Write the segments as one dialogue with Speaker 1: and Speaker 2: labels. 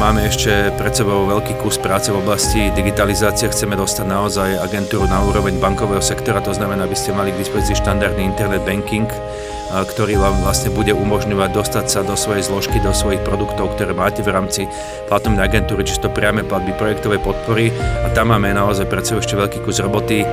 Speaker 1: Máme ešte pred sebou veľký kus práce v oblasti digitalizácie. Chceme dostať naozaj agentúru na úroveň bankového sektora, to znamená, aby ste mali k dispozícii štandardný internet banking, ktorý vám vlastne bude umožňovať dostať sa do svojej zložky, do svojich produktov, ktoré máte v rámci platobnej agentúry, čisto priame platby, projektovej podpory a tam máme naozaj pred sebou ešte veľký kus roboty.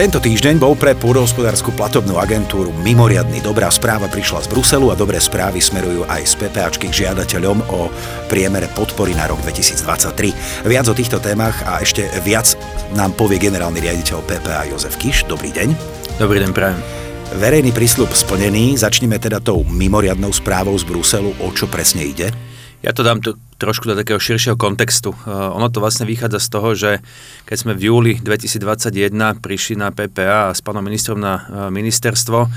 Speaker 2: Tento týždeň bol pre pôdohospodárskú platobnú agentúru mimoriadný. Dobrá správa prišla z Bruselu a dobré správy smerujú aj z PPAčky k žiadateľom o priemere podpory na rok 2023. Viac o týchto témach a ešte viac nám povie generálny riaditeľ PPA Jozef Kiš. Dobrý deň.
Speaker 1: Dobrý deň, prajem.
Speaker 2: Verejný prísľub splnený, začneme teda tou mimoriadnou správou z Bruselu, o čo presne ide?
Speaker 1: Ja to dám to trošku do takého širšieho kontextu. Uh, ono to vlastne vychádza z toho, že keď sme v júli 2021 prišli na PPA a s pánom ministrom na uh, ministerstvo,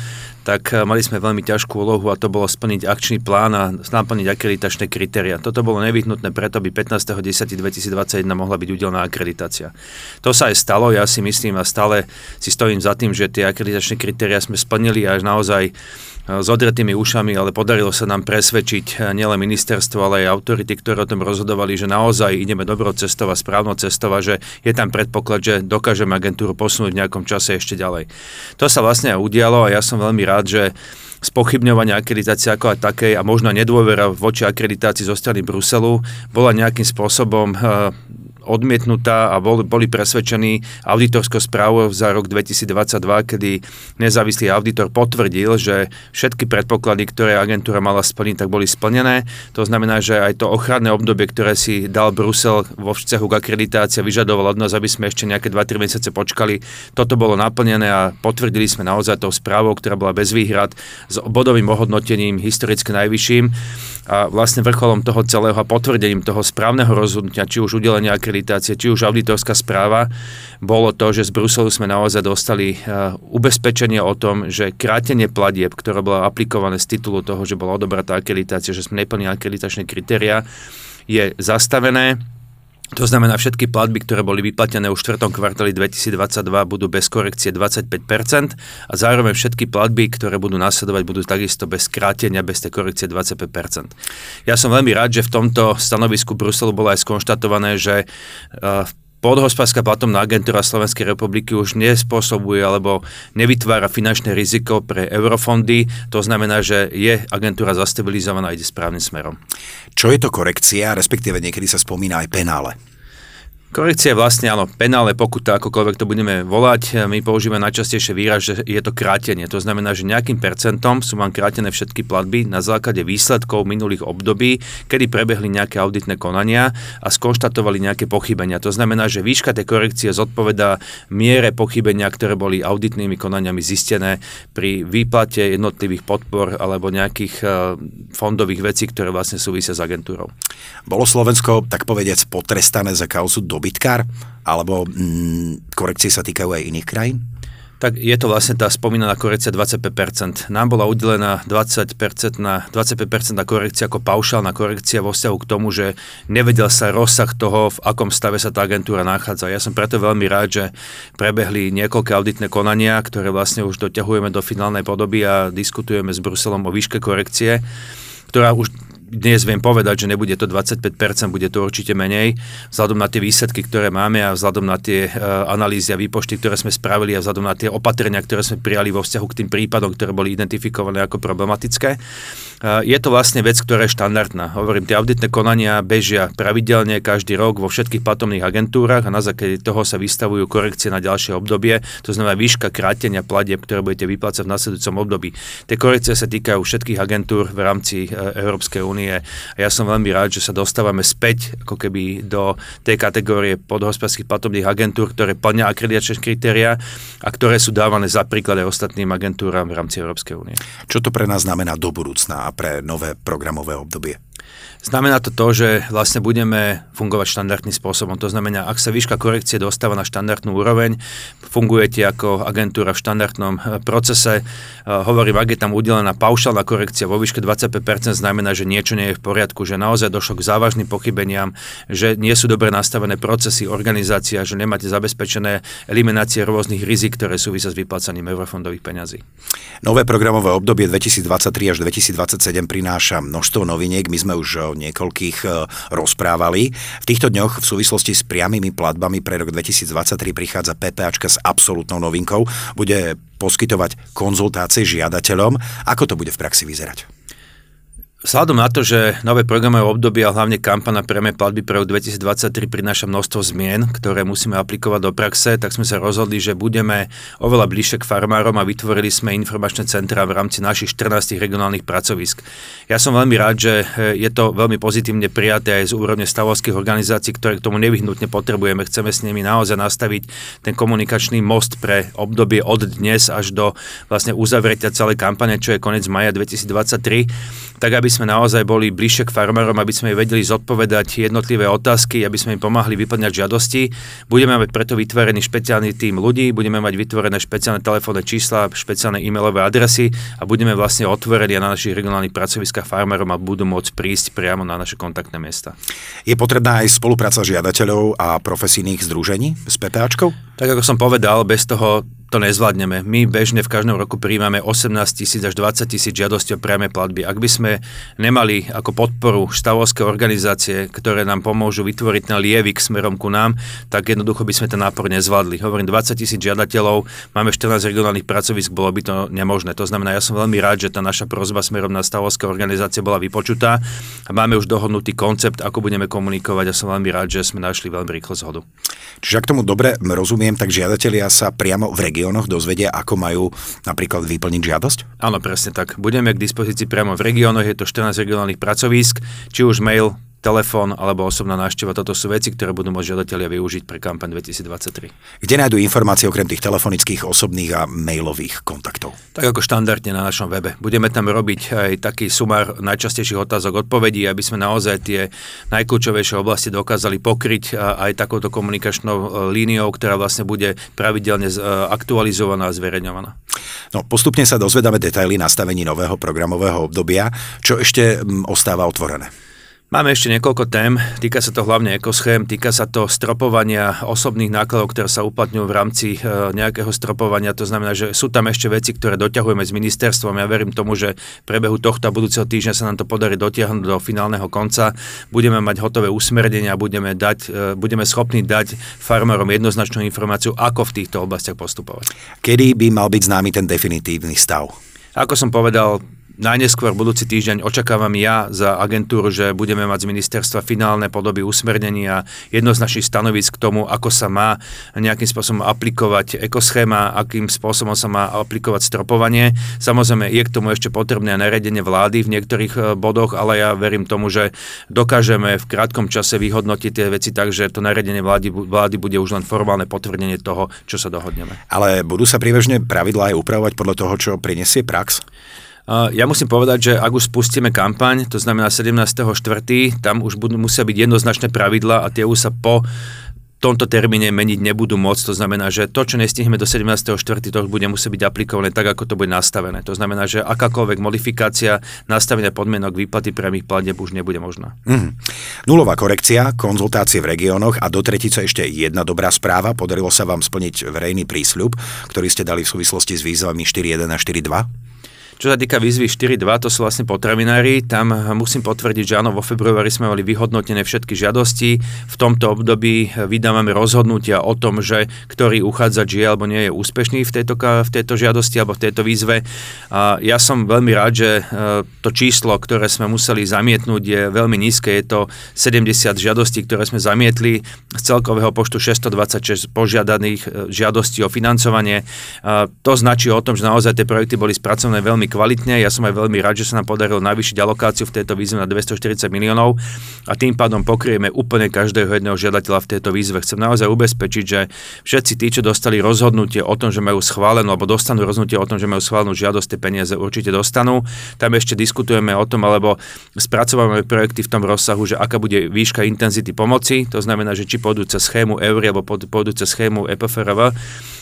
Speaker 1: tak uh, mali sme veľmi ťažkú úlohu a to bolo splniť akčný plán a naplniť akreditačné kritéria. Toto bolo nevyhnutné preto, aby 15.10.2021 mohla byť udelená akreditácia. To sa aj stalo, ja si myslím a stále si stojím za tým, že tie akreditačné kritéria sme splnili až naozaj s odretými ušami, ale podarilo sa nám presvedčiť nielen ministerstvo, ale aj autority, ktoré o tom rozhodovali, že naozaj ideme dobrou cestou a správnou cestou a že je tam predpoklad, že dokážeme agentúru posunúť v nejakom čase ešte ďalej. To sa vlastne aj udialo a ja som veľmi rád, že spochybňovanie akreditácie ako aj takej a možno nedôvera voči akreditácii zo strany Bruselu bola nejakým spôsobom eh, odmietnutá a boli, boli presvedčení auditorskou správou za rok 2022, kedy nezávislý auditor potvrdil, že všetky predpoklady, ktoré agentúra mala splniť, tak boli splnené. To znamená, že aj to ochranné obdobie, ktoré si dal Brusel vo vzťahu k akreditácii, vyžadoval od nás, aby sme ešte nejaké 2-3 mesiace počkali. Toto bolo naplnené a potvrdili sme naozaj tou správou, ktorá bola bez výhrad, s bodovým ohodnotením historicky najvyšším a vlastne vrcholom toho celého a potvrdením toho správneho rozhodnutia, či už udelenia akreditácie, či už auditorská správa, bolo to, že z Bruselu sme naozaj dostali uh, ubezpečenie o tom, že krátenie platieb, ktoré bolo aplikované z titulu toho, že bola odobratá akreditácia, že sme neplnili akreditačné kritéria, je zastavené to znamená, všetky platby, ktoré boli vyplatené už v 4. kvartáli 2022, budú bez korekcie 25% a zároveň všetky platby, ktoré budú nasledovať, budú takisto bez krátenia, bez tej korekcie 25%. Ja som veľmi rád, že v tomto stanovisku Bruselu bolo aj skonštatované, že v eh, podhospodárska platobná agentúra Slovenskej republiky už nespôsobuje alebo nevytvára finančné riziko pre eurofondy. To znamená, že je agentúra zastabilizovaná a ide správnym smerom.
Speaker 2: Čo je to korekcia, respektíve niekedy sa spomína aj penále?
Speaker 1: Korekcia je vlastne, áno, penále, pokuta, akokoľvek to budeme volať. My používame najčastejšie výraz, že je to krátenie. To znamená, že nejakým percentom sú vám krátené všetky platby na základe výsledkov minulých období, kedy prebehli nejaké auditné konania a skonštatovali nejaké pochybenia. To znamená, že výška tej korekcie zodpovedá miere pochybenia, ktoré boli auditnými konaniami zistené pri výplate jednotlivých podpor alebo nejakých uh, fondových vecí, ktoré vlastne súvisia s agentúrou.
Speaker 2: Bolo Slovensko, tak povediac, potrestané za kauzu do dobytkár, alebo mm, korekcie sa týkajú aj iných krajín?
Speaker 1: tak je to vlastne tá spomínaná korekcia 25%. Nám bola udelená 20% na, 25% korekcia ako paušálna korekcia vo vzťahu k tomu, že nevedel sa rozsah toho, v akom stave sa tá agentúra nachádza. Ja som preto veľmi rád, že prebehli niekoľké auditné konania, ktoré vlastne už doťahujeme do finálnej podoby a diskutujeme s Bruselom o výške korekcie ktorá už dnes viem povedať, že nebude to 25%, bude to určite menej, vzhľadom na tie výsledky, ktoré máme a vzhľadom na tie uh, analýzy a výpočty, ktoré sme spravili a vzhľadom na tie opatrenia, ktoré sme prijali vo vzťahu k tým prípadom, ktoré boli identifikované ako problematické. Uh, je to vlastne vec, ktorá je štandardná. Hovorím, tie auditné konania bežia pravidelne každý rok vo všetkých platomných agentúrach a na základe toho sa vystavujú korekcie na ďalšie obdobie, to znamená výška krátenia platieb, ktoré budete vyplácať v nasledujúcom období. Tie korekcie sa týkajú všetkých agentúr v rámci uh, Európskej únie únie. A ja som veľmi rád, že sa dostávame späť ako keby do tej kategórie podhospodárských platobných agentúr, ktoré plnia akreditačné kritéria a ktoré sú dávané za príklad aj ostatným agentúram v rámci Európskej únie.
Speaker 2: Čo to pre nás znamená do budúcna a pre nové programové obdobie?
Speaker 1: Znamená to to, že vlastne budeme fungovať štandardným spôsobom. To znamená, ak sa výška korekcie dostáva na štandardnú úroveň, fungujete ako agentúra v štandardnom eh, procese. Eh, hovorím, ak je tam udelená paušálna korekcia vo výške 25%, znamená, že niečo nie je v poriadku, že naozaj došlo k závažným pochybeniam, že nie sú dobre nastavené procesy, organizácia, že nemáte zabezpečené eliminácie rôznych rizik, ktoré súvisia s vyplácaním eurofondových peňazí.
Speaker 2: Nové programové obdobie 2023 až 2027 prináša množstvo noviniek. My sme už o niekoľkých e, rozprávali. V týchto dňoch v súvislosti s priamými platbami pre rok 2023 prichádza PPAčka s absolútnou novinkou. Bude poskytovať konzultácie žiadateľom. Ako to bude v praxi vyzerať?
Speaker 1: Vzhľadom na to, že nové programové obdobie a hlavne kampana priame platby pre rok 2023 prináša množstvo zmien, ktoré musíme aplikovať do praxe, tak sme sa rozhodli, že budeme oveľa bližšie k farmárom a vytvorili sme informačné centra v rámci našich 14 regionálnych pracovisk. Ja som veľmi rád, že eh, je to veľmi pozitívne prijaté aj z úrovne stavovských organizácií, ktoré k tomu nevyhnutne potrebujeme. Chceme s nimi naozaj nastaviť ten komunikačný most pre obdobie od dnes až do vlastne uzavretia celej kampane, čo je koniec maja 2023, tak aby sme naozaj boli bližšie k farmárom, aby sme vedeli zodpovedať jednotlivé otázky, aby sme im pomáhali vyplňať žiadosti. Budeme mať preto vytvorený špeciálny tým ľudí, budeme mať vytvorené špeciálne telefónne čísla, špeciálne e-mailové adresy a budeme vlastne otvorení na našich regionálnych pracoviskách farmárom a budú môcť prísť priamo na naše kontaktné miesta.
Speaker 2: Je potrebná aj spolupráca žiadateľov a profesijných združení s PPAčkou?
Speaker 1: Tak ako som povedal, bez toho to nezvládneme. My bežne v každom roku príjmame 18 tisíc až 20 tisíc žiadostí o priame platby. Ak by sme nemali ako podporu stavovské organizácie, ktoré nám pomôžu vytvoriť ten lievik smerom ku nám, tak jednoducho by sme ten nápor nezvládli. Hovorím 20 tisíc žiadateľov, máme 14 regionálnych pracovisk, bolo by to nemožné. To znamená, ja som veľmi rád, že tá naša prozba smerom na stavovské organizácie bola vypočutá a máme už dohodnutý koncept, ako budeme komunikovať a som veľmi rád, že sme našli veľmi rýchlo zhodu.
Speaker 2: Čiže ak tomu dobre rozumiem, tak žiadatelia sa priamo v regióne regiónoch dozvedia, ako majú napríklad vyplniť žiadosť?
Speaker 1: Áno, presne tak. Budeme k dispozícii priamo v regiónoch, je to 14 regionálnych pracovísk, či už mail, telefón alebo osobná návšteva. Toto sú veci, ktoré budú môcť žiadatelia využiť pre kampaň 2023.
Speaker 2: Kde nájdú informácie okrem tých telefonických, osobných a mailových kontaktov?
Speaker 1: Tak ako štandardne na našom webe. Budeme tam robiť aj taký sumár najčastejších otázok odpovedí, aby sme naozaj tie najkľúčovejšie oblasti dokázali pokryť aj takouto komunikačnou e, líniou, ktorá vlastne bude pravidelne e, aktualizovaná a zverejňovaná.
Speaker 2: No, postupne sa dozvedáme detaily nastavení nového programového obdobia. Čo ešte ostáva otvorené?
Speaker 1: Máme ešte niekoľko tém, týka sa to hlavne ekoschém, týka sa to stropovania osobných nákladov, ktoré sa uplatňujú v rámci e, nejakého stropovania, to znamená, že sú tam ešte veci, ktoré doťahujeme s ministerstvom. Ja verím tomu, že v prebehu tohto a budúceho týždňa sa nám to podarí dotiahnuť do finálneho konca. Budeme mať hotové usmernenia budeme, dať, e, budeme schopní dať farmárom jednoznačnú informáciu, ako v týchto oblastiach postupovať.
Speaker 2: Kedy by mal byť známy ten definitívny stav?
Speaker 1: Ako som povedal, Najneskôr budúci týždeň očakávam ja za agentúru, že budeme mať z ministerstva finálne podoby usmernení a jednoznačný stanovisk k tomu, ako sa má nejakým spôsobom aplikovať ekoschéma, akým spôsobom sa má aplikovať stropovanie. Samozrejme, je k tomu ešte potrebné naredenie vlády v niektorých e, bodoch, ale ja verím tomu, že dokážeme v krátkom čase vyhodnotiť tie veci tak, že to naredenie vlády, vlády bude už len formálne potvrdenie toho, čo sa dohodneme.
Speaker 2: Ale budú sa priebežne pravidlá aj upravovať podľa toho, čo prinesie prax?
Speaker 1: Ja musím povedať, že ak už spustíme kampaň, to znamená 17.4., tam už budú, musia byť jednoznačné pravidla a tie už sa po tomto termíne meniť nebudú môcť. To znamená, že to, čo nestihneme do 17.4., to bude musieť byť aplikované tak, ako to bude nastavené. To znamená, že akákoľvek modifikácia nastavenia podmienok výplaty priamých platieb už nebude možná.
Speaker 2: Mm. Nulová korekcia, konzultácie v regiónoch a do tretice ešte jedna dobrá správa. Podarilo sa vám splniť verejný prísľub, ktorý ste dali v súvislosti s výzvami 4.1 a 4.2?
Speaker 1: Čo sa týka výzvy 4.2, to sú vlastne potravinári. Tam musím potvrdiť, že áno, vo februári sme mali vyhodnotené všetky žiadosti. V tomto období vydávame rozhodnutia o tom, že ktorý uchádzač je alebo nie je úspešný v tejto, v tejto žiadosti alebo v tejto výzve. A ja som veľmi rád, že e, to číslo, ktoré sme museli zamietnúť, je veľmi nízke. Je to 70 žiadostí, ktoré sme zamietli z celkového počtu 626 požiadaných e, žiadostí o financovanie. A to značí o tom, že naozaj tie projekty boli spracované veľmi kvalitne. Ja som aj veľmi rád, že sa nám podarilo navýšiť alokáciu v tejto výzve na 240 miliónov a tým pádom pokrieme úplne každého jedného žiadateľa v tejto výzve. Chcem naozaj ubezpečiť, že všetci tí, čo dostali rozhodnutie o tom, že majú schválenú alebo dostanú rozhodnutie o tom, že majú schválenú žiadosť, tie peniaze určite dostanú. Tam ešte diskutujeme o tom, alebo spracovávame projekty v tom rozsahu, že aká bude výška intenzity pomoci, to znamená, že či pôjdu cez schému EURI alebo pôjdu cez schému EPFRV.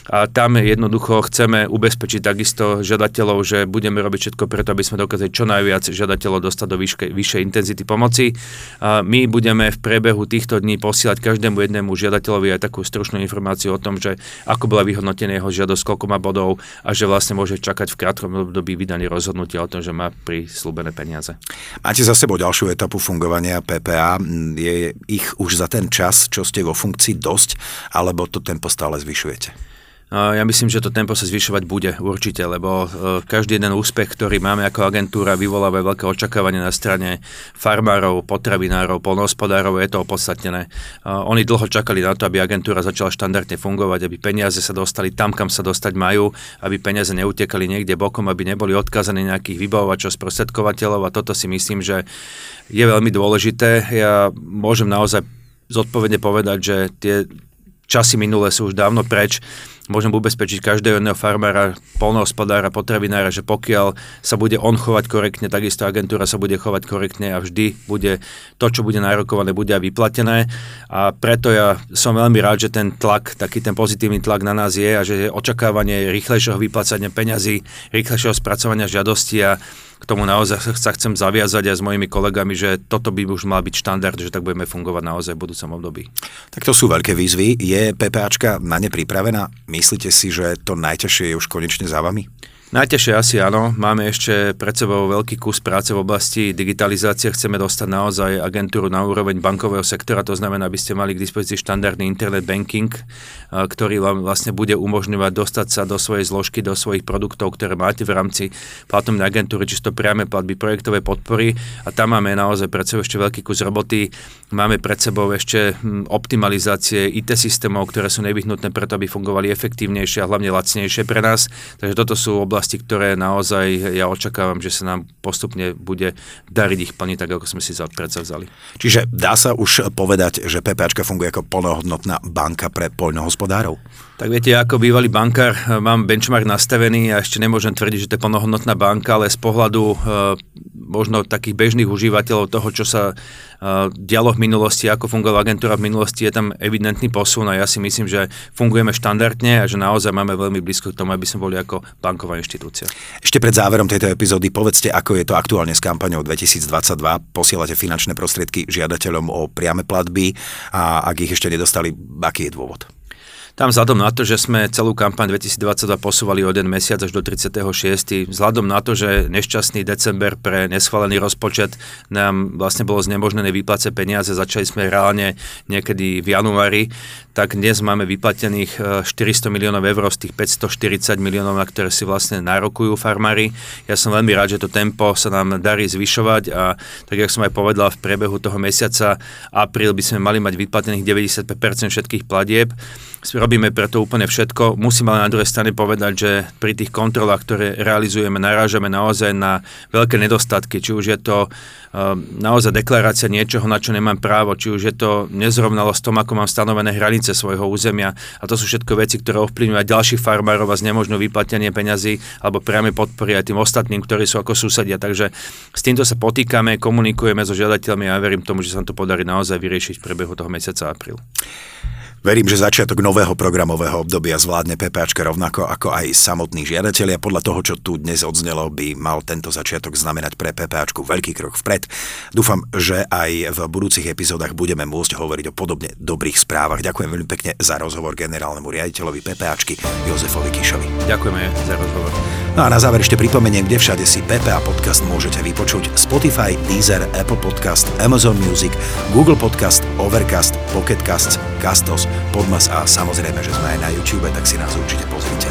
Speaker 1: A tam jednoducho chceme ubezpečiť takisto žiadateľov, že budeme robiť všetko preto, aby sme dokázali čo najviac žiadateľov dostať do vyške, vyššej intenzity pomoci. A my budeme v priebehu týchto dní posielať každému jednému žiadateľovi aj takú stručnú informáciu o tom, že ako bola vyhodnotená jeho žiadosť, koľko má bodov a že vlastne môže čakať v krátkom období vydanie rozhodnutia o tom, že má prislúbené peniaze.
Speaker 2: Máte za sebou ďalšiu etapu fungovania PPA. Je ich už za ten čas, čo ste vo funkcii dosť, alebo to tempo stále zvyšujete?
Speaker 1: Ja myslím, že to tempo sa zvyšovať bude určite, lebo e, každý jeden úspech, ktorý máme ako agentúra, vyvoláva veľké očakávanie na strane farmárov, potravinárov, polnohospodárov, je to opodstatnené. Oni dlho čakali na to, aby agentúra začala štandardne fungovať, aby peniaze sa dostali tam, kam sa dostať majú, aby peniaze neutekali niekde bokom, aby neboli odkazaní nejakých vybavovačov, sprostredkovateľov a toto si myslím, že je veľmi dôležité. Ja môžem naozaj zodpovedne povedať, že tie časy minulé sú už dávno preč môžem ubezpečiť každého jedného farmára, polnohospodára, potravinára, že pokiaľ sa bude on chovať korektne, takisto agentúra sa bude chovať korektne a vždy bude to, čo bude nárokované, bude aj vyplatené. A preto ja som veľmi rád, že ten tlak, taký ten pozitívny tlak na nás je a že očakávanie rýchlejšieho vyplácania peňazí, rýchlejšieho spracovania žiadosti a k tomu naozaj sa chcem zaviazať aj s mojimi kolegami, že toto by už mal byť štandard, že tak budeme fungovať naozaj v budúcom období.
Speaker 2: Tak to sú veľké výzvy. Je PPAčka na ne pripravená? Myslíte si, že to najťažšie je už konečne za vami?
Speaker 1: Najtežšie asi áno. Máme ešte pred sebou veľký kus práce v oblasti digitalizácie. Chceme dostať naozaj agentúru na úroveň bankového sektora, to znamená, aby ste mali k dispozícii štandardný internet banking, ktorý vám vlastne bude umožňovať dostať sa do svojej zložky, do svojich produktov, ktoré máte v rámci platobnej agentúry, čisto priame platby, projektové podpory. A tam máme naozaj pred sebou ešte veľký kus roboty. Máme pred sebou ešte hm, optimalizácie IT systémov, ktoré sú nevyhnutné preto, aby fungovali efektívnejšie a hlavne lacnejšie pre nás. Takže toto sú oblasti oblasti, ktoré naozaj ja očakávam, že sa nám postupne bude dariť ich plniť tak, ako sme si predsa vzali.
Speaker 2: Čiže dá sa už povedať, že PPAčka funguje ako plnohodnotná banka pre poľnohospodárov?
Speaker 1: Tak viete, ako bývalý bankár mám benchmark nastavený a ešte nemôžem tvrdiť, že to je plnohodnotná banka, ale z pohľadu e, možno takých bežných užívateľov toho, čo sa dialo v minulosti, ako fungovala agentúra v minulosti, je tam evidentný posun a ja si myslím, že fungujeme štandardne a že naozaj máme veľmi blízko k tomu, aby sme boli ako banková inštitúcia.
Speaker 2: Ešte pred záverom tejto epizódy povedzte, ako je to aktuálne s kampaňou 2022. Posielate finančné prostriedky žiadateľom o priame platby a ak ich ešte nedostali, aký je dôvod?
Speaker 1: Tam vzhľadom na to, že sme celú kampaň 2022 posúvali o jeden mesiac až do 36. Vzhľadom na to, že nešťastný december pre neschválený rozpočet nám vlastne bolo znemožnené vyplace peniaze, začali sme reálne niekedy v januári, tak dnes máme vyplatených 400 e, miliónov eur z tých 540 miliónov, na ktoré si vlastne nárokujú farmári. Ja som veľmi rád, že to tempo sa nám darí zvyšovať a tak, jak som aj povedal, v priebehu toho mesiaca apríl by sme mali mať vyplatených 95% všetkých platieb robíme preto úplne všetko. Musím ale na druhej strane povedať, že pri tých kontrolách, ktoré realizujeme, narážame naozaj na veľké nedostatky. Či už je to uh, naozaj deklarácia niečoho, na čo nemám právo, či už je to nezrovnalosť tom, ako mám stanovené hranice svojho územia. A to sú všetko veci, ktoré ovplyvňujú aj ďalších farmárov a znemožňujú vyplatenie peňazí alebo priame podpory aj tým ostatným, ktorí sú ako susedia. Takže s týmto sa potýkame, komunikujeme so žiadateľmi a ja verím tomu, že sa nám to podarí naozaj vyriešiť v priebehu toho mesiaca apríl.
Speaker 2: Verím, že začiatok nového programového obdobia zvládne PPAčka rovnako ako aj samotní žiadatelia. Podľa toho, čo tu dnes odznelo, by mal tento začiatok znamenať pre PPAčku veľký krok vpred. Dúfam, že aj v budúcich epizódach budeme môcť hovoriť o podobne dobrých správach. Ďakujem veľmi pekne za rozhovor generálnemu riaditeľovi PPAčky Jozefovi Kišovi.
Speaker 1: Ďakujeme za rozhovor.
Speaker 2: No a na záver ešte pripomeniem, kde všade si PPA podcast môžete vypočuť. Spotify, Deezer, Apple Podcast, Amazon Music, Google Podcast, Overcast, Pocketcast, Castos, Podmas a samozrejme, že sme aj na YouTube, tak si nás určite pozrite.